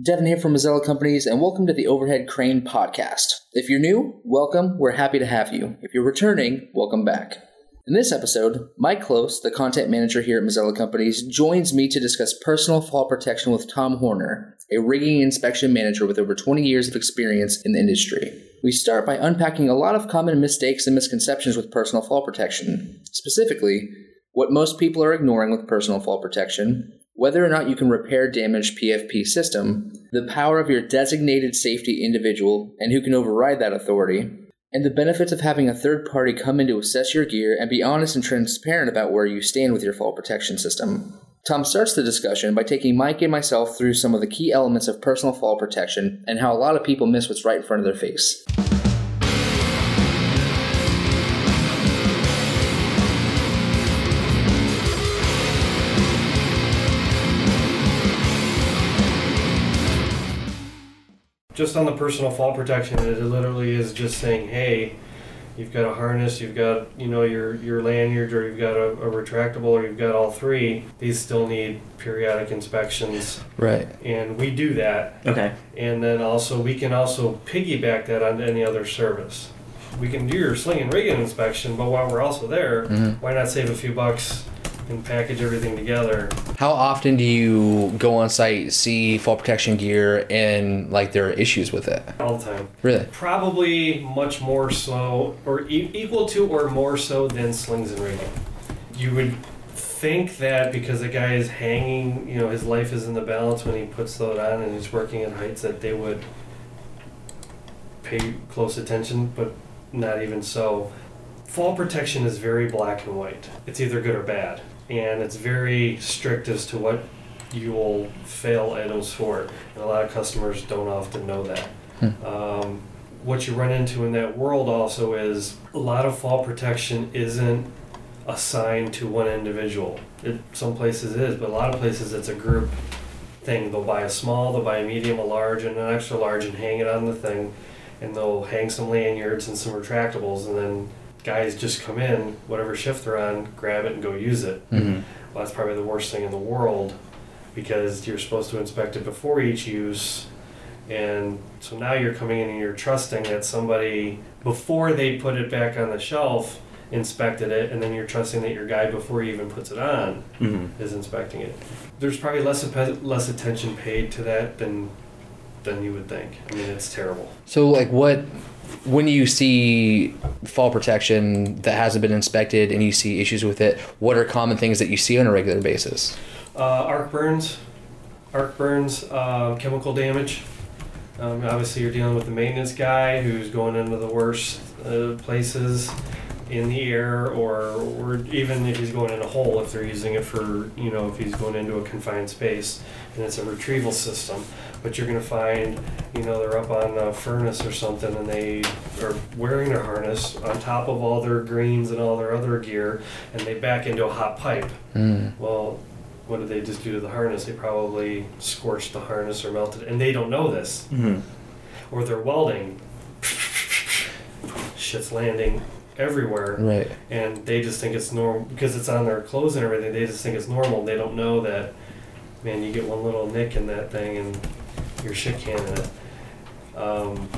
Devin here from Mazzella Companies, and welcome to the Overhead Crane Podcast. If you're new, welcome. We're happy to have you. If you're returning, welcome back. In this episode, Mike Close, the content manager here at Mazzella Companies, joins me to discuss personal fall protection with Tom Horner, a rigging inspection manager with over 20 years of experience in the industry. We start by unpacking a lot of common mistakes and misconceptions with personal fall protection. Specifically, what most people are ignoring with personal fall protection, whether or not you can repair damaged PFP system, the power of your designated safety individual and who can override that authority, and the benefits of having a third party come in to assess your gear and be honest and transparent about where you stand with your fall protection system. Tom starts the discussion by taking Mike and myself through some of the key elements of personal fall protection and how a lot of people miss what's right in front of their face. Just on the personal fall protection, it literally is just saying, hey, you've got a harness, you've got you know your your lanyard, or you've got a, a retractable, or you've got all three. These still need periodic inspections, Right. and we do that. Okay. And then also we can also piggyback that onto any other service. We can do your sling and rigging inspection, but while we're also there, Mhm. why not save a few bucks and package everything together? How often do you go on site, see fall protection gear, and like there are issues with it? All the time. Really? Probably much more so, or e- equal to, or more so than slings and rigging. You would think that because the guy is hanging, you know, his life is in the balance when he puts that on and he's working at heights that they would pay close attention, but not even so. Fall protection is very black and white. It's either good or bad, and it's very strict as to what you will fail items for. And a lot of customers don't often know that. Um, what you run into in that world also is a lot of fall protection isn't assigned to one individual. It, some places it is, but a lot of places it's a group thing. They'll buy a small, they'll buy a medium, a large, and an extra large and hang it on the thing. And they'll hang some lanyards and some retractables, and then guys just come in, whatever shift they're on, grab it and go use it. Mm-hmm. Well, that's probably the worst thing in the world because you're supposed to inspect it before each use. And so now you're coming in and you're trusting that somebody, before they put it back on the shelf, inspected it, and then you're trusting that your guy, before he even puts it on, Mm-hmm. is inspecting it. There's probably less less attention paid to that than than you would think. I mean, it's terrible. So, like, what when you see fall protection that hasn't been inspected and you see issues with it, what are common things that you see on a regular basis? Uh, arc burns, arc burns, uh, chemical damage. Um, obviously, you're dealing with the maintenance guy who's going into the worst uh, places in the air, or, or even if he's going in a hole, if they're using it for, you know, if he's going into a confined space and it's a retrieval system. But you're going to find, you know, they're up on a furnace or something and they are wearing their harness on top of all their greens and all their other gear and they back into a hot pipe. Mm. Well, what did they just do to the harness? They probably scorched the harness or melted it, and they don't know this. Mm-hmm. Or they're welding. Shit's landing everywhere, Right. and they just think it's normal because it's on their clothes and everything. They just think it's normal. They don't know that, man, you get one little nick in that thing and you're shit canning it. Um,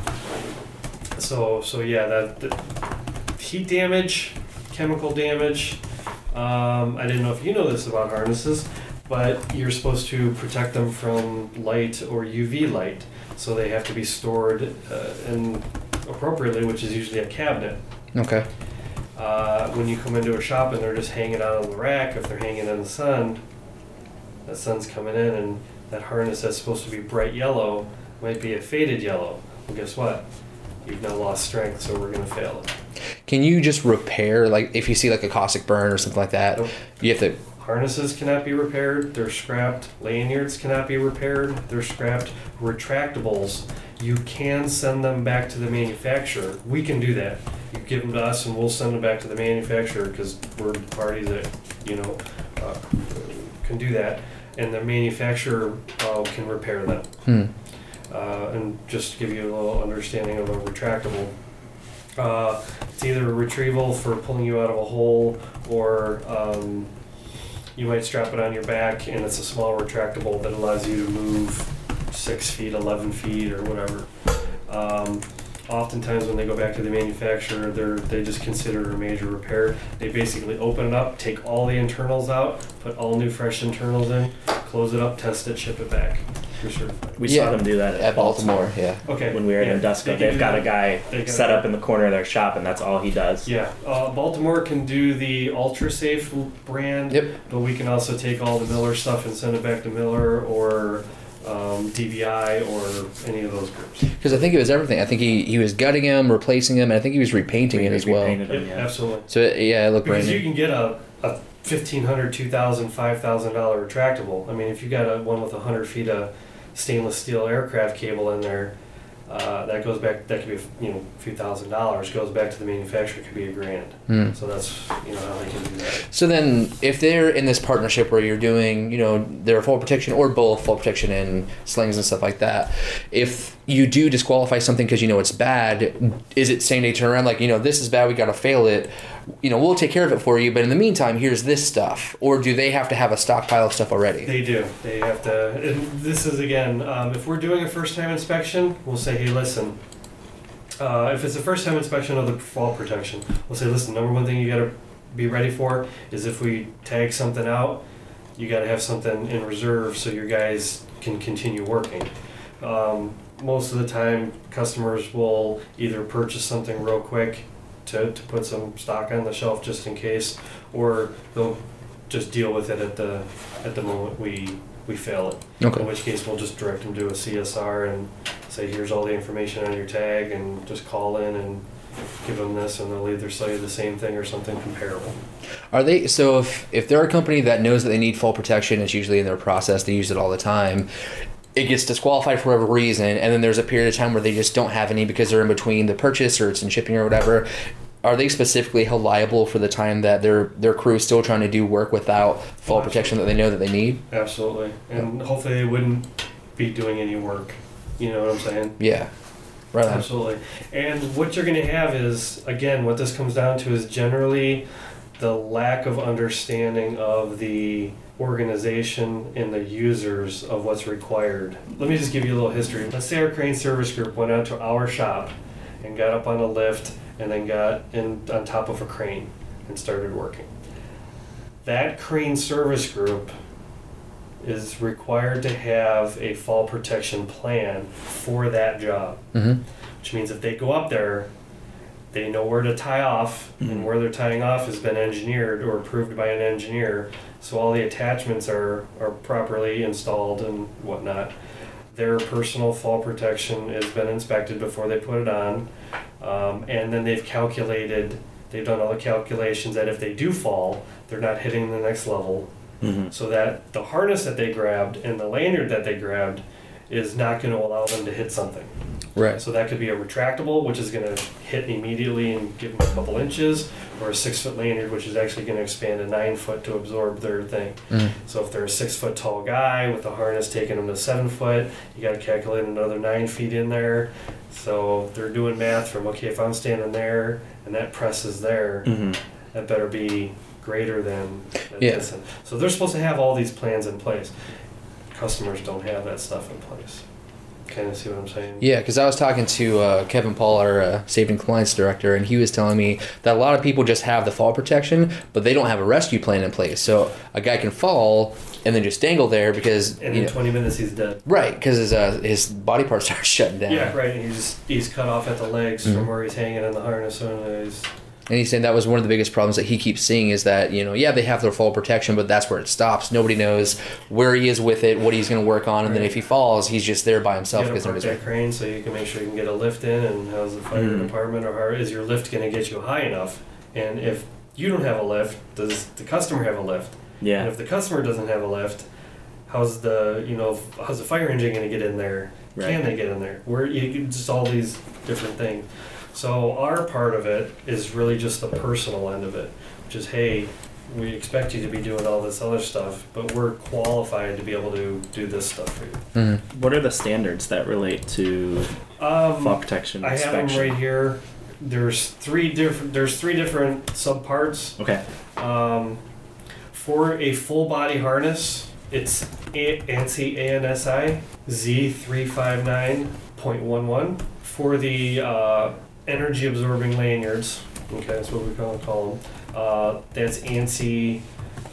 so, so yeah, that, that heat damage, chemical damage. Um, I didn't know if you know this about harnesses, but you're supposed to protect them from light or UV light. So they have to be stored uh, in appropriately, which is usually a cabinet. Okay. Uh, when you come into a shop and they're just hanging out on the rack, if they're hanging in the sun, that sun's coming in, and that harness that's supposed to be bright yellow might be a faded yellow. Well, guess what? You've now lost strength, so we're going to fail it. Can you just repair, like, if you see like a caustic burn or something like that, Nope. you have to. Harnesses cannot be repaired, they're scrapped. Lanyards cannot be repaired, they're scrapped. Retractables, you can send them back to the manufacturer. We can do that. You give them to us and we'll send them back to the manufacturer because we're the party that, you know, uh, can do that. And the manufacturer uh, can repair them. Hmm. Uh, and just to give you a little understanding of a retractable, uh, it's either a retrieval for pulling you out of a hole or um, you might strap it on your back and it's a small retractable that allows you to move six feet, 11 feet, or whatever. Um, oftentimes, when they go back to the manufacturer, they're, they just consider it a major repair. They basically open it up, take all the internals out, put all new fresh internals in, close it up, test it, ship it back. You're certified. We Yeah, saw them do that at, At Baltimore, yeah. Okay. when we were yeah, in Induska. they can They've do got that. a guy They got set up in the corner of their shop, and that's all he does. Yeah, uh, Baltimore can do the Ultra Safe brand, Yep. but we can also take all the Miller stuff and send it back to Miller or um, DBI or any of those groups. Because I think it was everything. I think he, he was gutting him, replacing him, and I think he was repainting We- it as well. painted yeah. absolutely. So it, yeah, it looked brand Because you can get a, a $1,500, $2,000, $5,000 retractable. I mean, if you got a one with 100 feet of stainless steel aircraft cable in there, uh, that goes back, that could be, you know, a few thousand dollars, goes back to the manufacturer, could be a grand. Hmm. So that's, you know, how they can do that. So then, if they're in this partnership where you're doing, you know, their fall protection or both fall protection and slings and stuff like that, if you do disqualify something because you know it's bad, is it same day turnaround? Like, you know, this is bad, we got to fail it. You know, we'll take care of it for you, but in the meantime, here's this stuff. Or do they have to have a stockpile of stuff already? They do. They have to. And this is again, um, if we're doing a first-time inspection, we'll say, "Hey, listen." Uh, if it's a first-time inspection of the fall protection, we'll say, "Listen, number one thing you got to be ready for is if we tag something out, you got to have something in reserve so your guys can continue working." Um, most of the time, customers will either purchase something real quick to, to put some stock on the shelf just in case, or they'll just deal with it at the at the moment we we fail it. In which case, we'll just direct them to a CSR and say, "Here's all the information on your tag," and just call in and give them this, and they'll either sell you the same thing or something comparable. Are they so if if they're a company that knows that they need fall protection, it's usually in their process, they use it all the time. It gets disqualified for whatever reason, and then there's a period of time where they just don't have any because they're in between the purchase or it's in shipping or whatever. Are they specifically held liable for the time that their their crew is still trying to do work without fall protection that they know that they need? Absolutely, and hopefully they wouldn't be doing any work. You know what I'm saying? Yeah, right. Absolutely. And what you're going to have is, again, what this comes down to is generally the lack of understanding of the organization and the users of what's required. Let me just give you a little history. Let's say our crane service group went out to our shop and got up on a lift and then got in on top of a crane and started working. That crane service group is required to have a fall protection plan for that job Mm-hmm. which means if they go up there, they know where to tie off, Mhm. and where they're tying off has been engineered or approved by an engineer, so all the attachments are, are properly installed and whatnot. Their personal fall protection has been inspected before they put it on, um, and then they've calculated, they've done all the calculations that if they do fall, they're not hitting the next level, Mhm. so that the harness that they grabbed and the lanyard that they grabbed is not going to allow them to hit something. Right. So that could be a retractable, which is going to hit immediately and give them a couple inches, or a six foot lanyard, which is actually going to expand a nine foot to absorb their thing. Mhm. So if they're a six foot tall guy with the harness taking them to seven foot, you got to calculate another nine feet in there. So they're doing math from okay, if I'm standing there and that press is there, Mhm. that better be greater than Yeah. distance. So they're supposed to have all these plans in place. Customers don't have that stuff in place. Kind of see what I'm saying? Yeah, because I was talking to uh, Kevin Paul, our uh, safety and compliance director, and he was telling me that a lot of people just have the fall protection, but they don't have a rescue plan in place. So a guy can fall and then just dangle there because And in know, 20 minutes he's dead. right because his uh, his body parts start shutting down. Yeah, right. And he's he's cut off at the legs Mhm. from where he's hanging in the harness. And he's, And he's saying that was one of the biggest problems that he keeps seeing is that, you know, yeah, they have their fall protection, but that's where it stops. Nobody knows where he is with it, what he's going to work on, and then if he falls, he's just there by himself got because park nobody's that crane so you can make sure you can get a lift in. And how's the fire Mhm. department or how is your lift going to get you high enough? And if you don't have a lift, does the customer have a lift? Yeah. And Yeah. if the customer doesn't have a lift, how's the you know how's the fire engine going to get in there? Can they get in there? Where you can- just all these different things. So our part of it is really just the personal end of it, which is hey, we expect you to be doing all this other stuff, but we're qualified to be able to do this stuff for you. Mhm. What are the standards that relate to Um, fall protection I have them inspection? right here. There's three different. There's three different subparts. Okay. Um, for a full body harness, It's A- ANSI ANSI Z359.11 for the uh, energy absorbing lanyards. Okay, that's what we call, call them. Uh, that's ANSI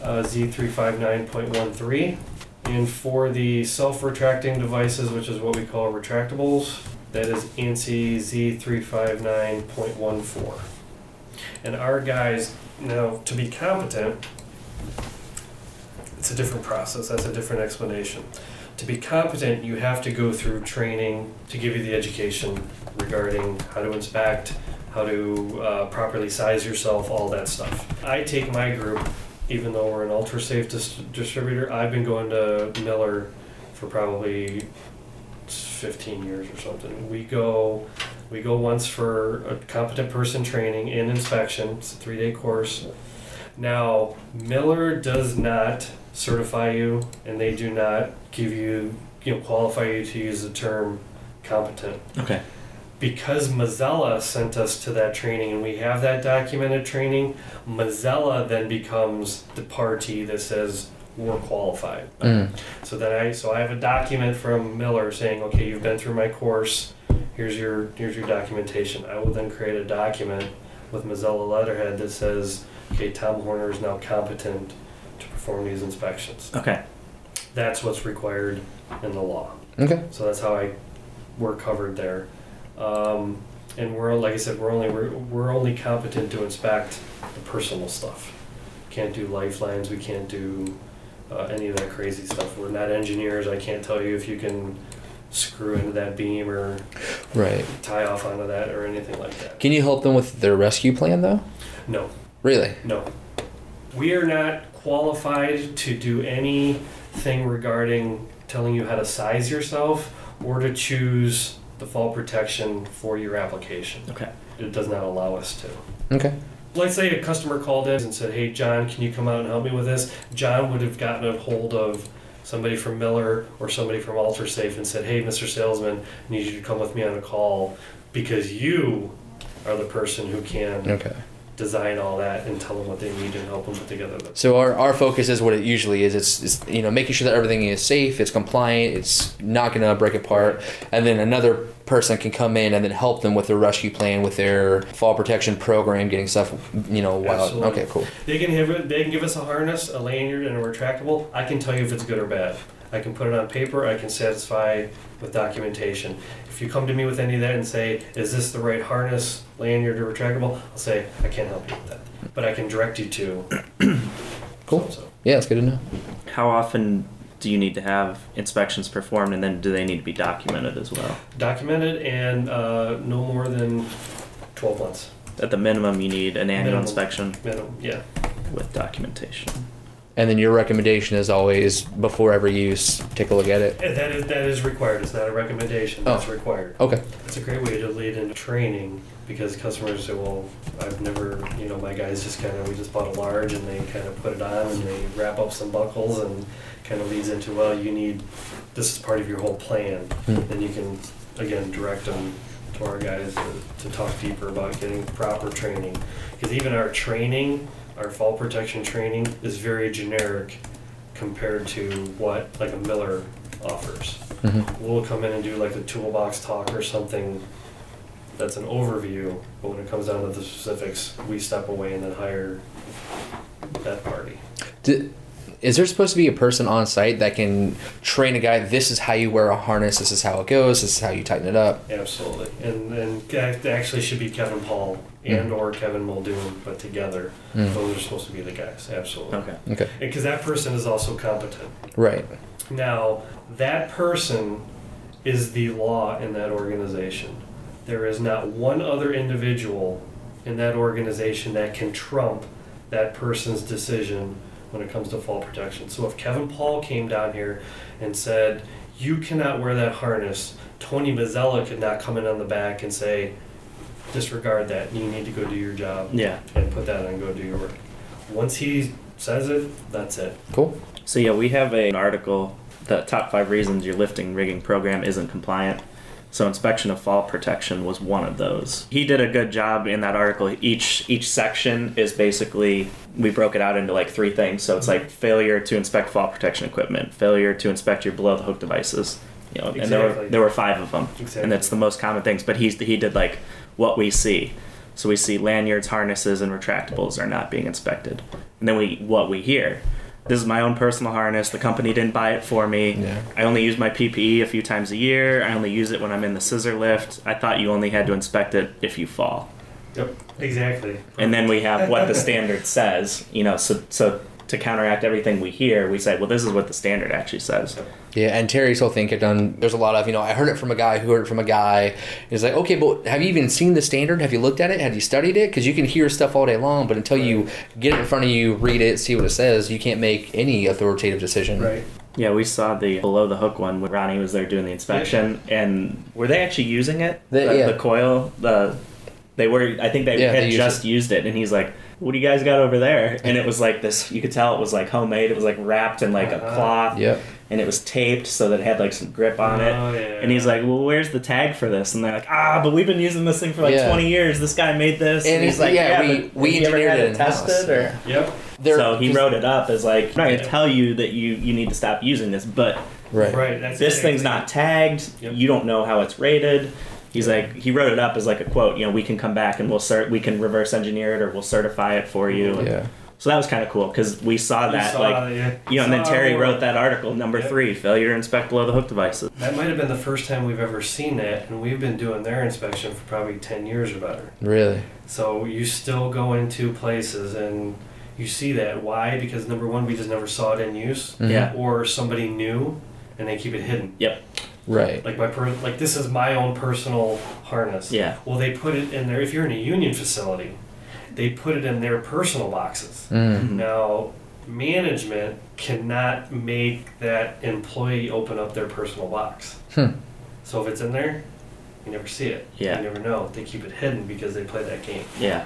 uh, Z359.13. And for the self retracting devices, which is what we call retractables, that is ANSI Z359.14. And our guys, now to be competent, it's a different process, that's a different explanation. To be competent, you have to go through training to give you the education regarding how to inspect, how to uh, properly size yourself, all that stuff. I take my group, even though we're an ultra safe dis- distributor, I've been going to Miller for probably 15 years or something. We go we go once for a competent person training and inspection. It's a three day course. Now, Miller does not certify you and they do not give you, you know, qualify you to use the term competent. Okay. Because Mazzella sent us to that training and we have that documented training, Mazzella then becomes the party that says we're qualified. Mm. So then I so I have a document from Miller saying, okay, you've been through my course. Here's your here's your documentation. I will then create a document with Mazzella letterhead that says, okay, Tom Horner is now competent perform these inspections. Okay. That's what's required in the law. Okay. So that's how I we're covered there. Um, and we're like I said, we're only we're, we're only competent to inspect the personal stuff. Can't do lifelines. We can't do uh, any of that crazy stuff. We're not engineers. I can't tell you if you can screw into that beam or Right. tie off onto that or anything like that. Can you help them with their rescue plan though? No, Really? no. We are not qualified to do anything regarding telling you how to size yourself or to choose the fall protection for your application. Okay. It does not allow us to. Okay. Let's say a customer called in and said, "Hey, John, can you come out and help me with this?" John would have gotten a hold of somebody from Miller or somebody from UltraSafe and said, "Hey, Mr. Salesman, I need you to come with me on a call because you are the person who can Okay. Design all that and tell them what they need and help them put together the So our, our focus is what it usually is. It's, it's you know making sure that everything is safe, it's compliant, it's not gonna break apart, and then another person can come in and then help them with their rescue plan, with their fall protection program, getting stuff you know wild. Absolutely. Okay, cool. They can have it, they can give us a harness, a lanyard, and a retractable. I can tell you if it's good or bad. I can put it on paper. I can satisfy with documentation. If you come to me with any of that and say, "Is this the right harness, lanyard, or retractable?" I'll say, "I can't help you with that, but I can direct you to." Cool. So, Yeah, it's good to know. How often do you need to have inspections performed, and then do they need to be documented as well? documented and uh, no more than twelve months At the minimum, you need an annual Minimum. inspection minimum. Yeah. with documentation. And then your recommendation is always before every use, take a look at it. And that is that is required. It's not a recommendation. That's Oh. required. Okay. It's a great way to lead into training because customers say, well, I've never, you know, my guys just kind of, we just bought a large and they kind of put it on and they wrap up some buckles and kind of leads into, well, you need, this is part of your whole plan. Hmm. Then you can, again, direct them to our guys to, to talk deeper about getting proper training. Because even our training, our fall protection training is very generic compared to what like a Miller offers hmm we'll come in and do like the toolbox talk or something that's an overview, but when it comes down to the specifics, we step away and then hire that party. D- is there supposed to be a person on site that can train a guy? This is how you wear a harness. This is how it goes. This is how you tighten it up. Absolutely. And and actually should be Kevin Paul and or Kevin Muldoon, but together, Mm. those are supposed to be the guys. Absolutely. Okay. Okay. Because that person is also competent. Right. Now, that person is the law in that organization. There is not one other individual in that organization that can trump that person's decision when it comes to fall protection. So if Kevin Paul came down here and said, You cannot wear that harness, Tony Mazzella could not come in on the back and say, Disregard that. You need to go do your job Yeah. and put that on and go do your work. Once he says it, that's it. Cool. So yeah, we have a, an article, the top five reasons your lifting rigging program isn't compliant. So inspection of fall protection was one of those. He did a good job in that article. Each each section is basically we broke it out into like three things. So it's like failure to inspect fall protection equipment, failure to inspect your below the hook devices. You know, exactly. and there were there were five of them, Exactly. and that's the most common things. But he's he did like what we see. So we see lanyards, harnesses, and retractables are not being inspected, and then we what we hear. This is my own personal harness. The company didn't buy it for me. Yeah. I only use my PPE a few times a year. I only use it when I'm in the scissor lift. I thought you only had to inspect it if you fall. Yep, exactly. And then we have what the standard says, you know, so so to counteract everything we hear, we say, well, this is what the standard actually says. Yeah, and Terry's whole thing kept on. There's a lot of you know. I heard it from a guy who heard it from a guy. It's like okay, but have you even seen the standard? Have you looked at it? Have you studied it? Because you can hear stuff all day long, but until you get it in front of you, read it, see what it says, you can't make any authoritative decision. Right. Yeah, we saw the below the hook one when Ronnie was there doing the inspection, and were they actually using it? They- the, yeah. the coil, the they were. I think they Yeah, had they used just used it, and he's like, "What do you guys got over there?" And it was like this. You could tell it was like homemade. It was like wrapped in like a Uh-huh. cloth, Yep. and it was taped so that it had like some grip on it. Oh, yeah. And he's like, "Well, where's the tag for this?" And they're like, "Ah, but we've been using this thing for like Yeah. 20 years. This guy made this." And he's it's- like, yeah, "Yeah, we- but we have you ever engineered had it in-house." tested or?" Yep. There- so he 'cause- wrote it up as like, I'm not gonna tell you that you you need to stop using this, but Right. Right. That's this thing's not tagged. Yep. You don't know how it's rated. He's like, he wrote it up as like a quote. You know, we can come back and we'll cert, we can reverse engineer it or we'll certify it for you. Yeah. So that was kind of cool because we saw You that saw like. yeah. You know, and then Terry wrote that article, number Yep. three, failure to inspect below the hook devices. That might have been the first time we've ever seen that, and we've been doing their inspection for probably 10 years or better. Really. So you still go into places and you see that. Why? Because number one, we just never saw it in use, Mhm. Yeah. or somebody knew and they keep it hidden. Right. Like my per- like this is my own personal harness. Yeah. Well, they put it in there. If you're in a union facility, they put it in their personal boxes. Mm. Now, management cannot make that employee open up their personal box. Hmm. So if it's in there, you never see it. Yeah. You never know. They keep it hidden because they play that game. Yeah.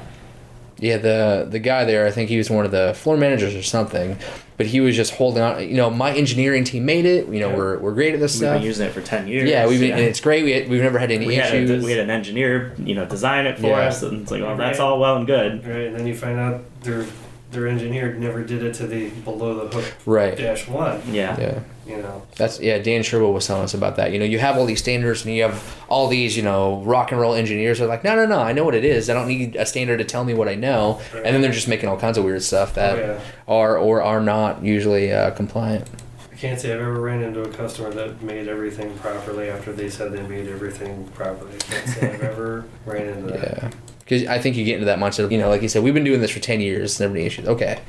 Yeah, the the guy there, I think he was one of the floor managers or something, but he was just holding on. You know, my engineering team made it. You know, Yeah. we're, we're great at this stuff. We've been using it for 10 years. yeah, we've been, and it's great. We had, we've never had any we had, issues. a, we had an engineer, you know, design it for Yeah. us, and it's like, well, that's Right. all well and good. Right, and then you find out their their engineer never did it to the below the hook right. dash one. Yeah. Yeah. You know. That's yeah. Dan Sherwood was telling us about that. You know, you have all these standards, and you have all these, you know, rock and roll engineers are like, no, no, no. I know what it is. I don't need a standard to tell me what I know. And then they're just making all kinds of weird stuff that oh, yeah. are or are not usually uh, compliant. I can't say I've ever ran into a customer that made everything properly after they said they made everything properly. I can't say I've ever ran into that. Yeah. Because I think you get into that mindset of, you know, like you said, we've been doing this for 10 years, never any issues. Okay.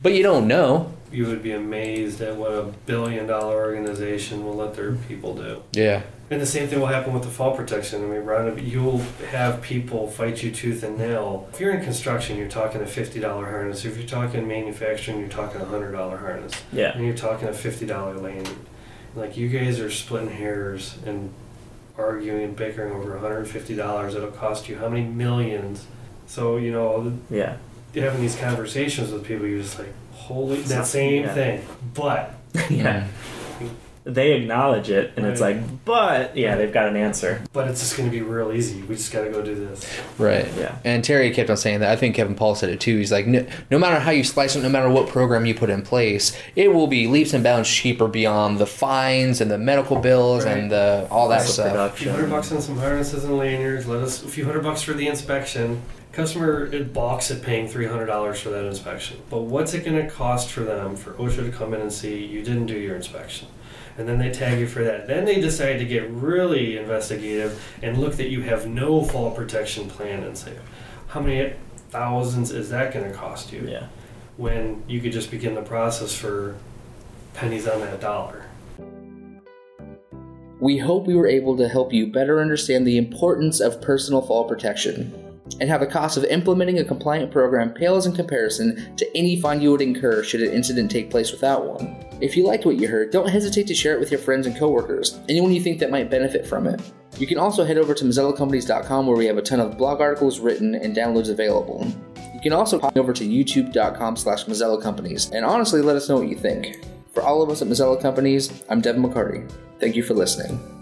But you don't know. You would be amazed at what a billion dollar organization will let their people do. Yeah. And the same thing will happen with the fall protection. I mean, Ron, you'll have people fight you tooth and nail. If you're in construction, you're talking a $50 harness. If you're talking manufacturing, you're talking a $100 harness. Yeah. And you're talking a $50 lane. Like, you guys are splitting hairs and arguing and bickering over $150. It'll cost you how many millions? So, you know, Yeah. You're having these conversations with people, you're just like, holy, that same yeah. thing. But, yeah. They acknowledge it, and it's like, but yeah, they've got an answer. but it's just going to be real easy. We just got to go do this. Right. Yeah. And Terry kept on saying that. I think Kevin Paul said it too. He's like, no, no matter how you slice it, no matter what program you put in place, it will be leaps and bounds cheaper beyond the fines and the medical bills Right. and the all that Lots of stuff. A few hundred bucks on some harnesses and lanyards. Let us a few hundred bucks for the inspection. Customer it balks at paying three hundred dollars for that inspection. But what's it going to cost for them for OSHA to come in and see you didn't do your inspection? And then they tag you for that. Then they decide to get really investigative and look that you have no fall protection plan and say, how many thousands is that going to cost you? Yeah. When you could just begin the process for pennies on that dollar. We hope we were able to help you better understand the importance of personal fall protection and how the cost of implementing a compliant program pales in comparison to any fine you would incur should an incident take place without one. If you liked what you heard, don't hesitate to share it with your friends and coworkers, anyone you think that might benefit from it. You can also head over to MazzellaCompanies.com where we have a ton of blog articles written and downloads available. You can also hop over to youtube.com slash Companies and honestly let us know what you think. For all of us at Mazzella Companies, I'm Devin McCarty. Thank you for listening.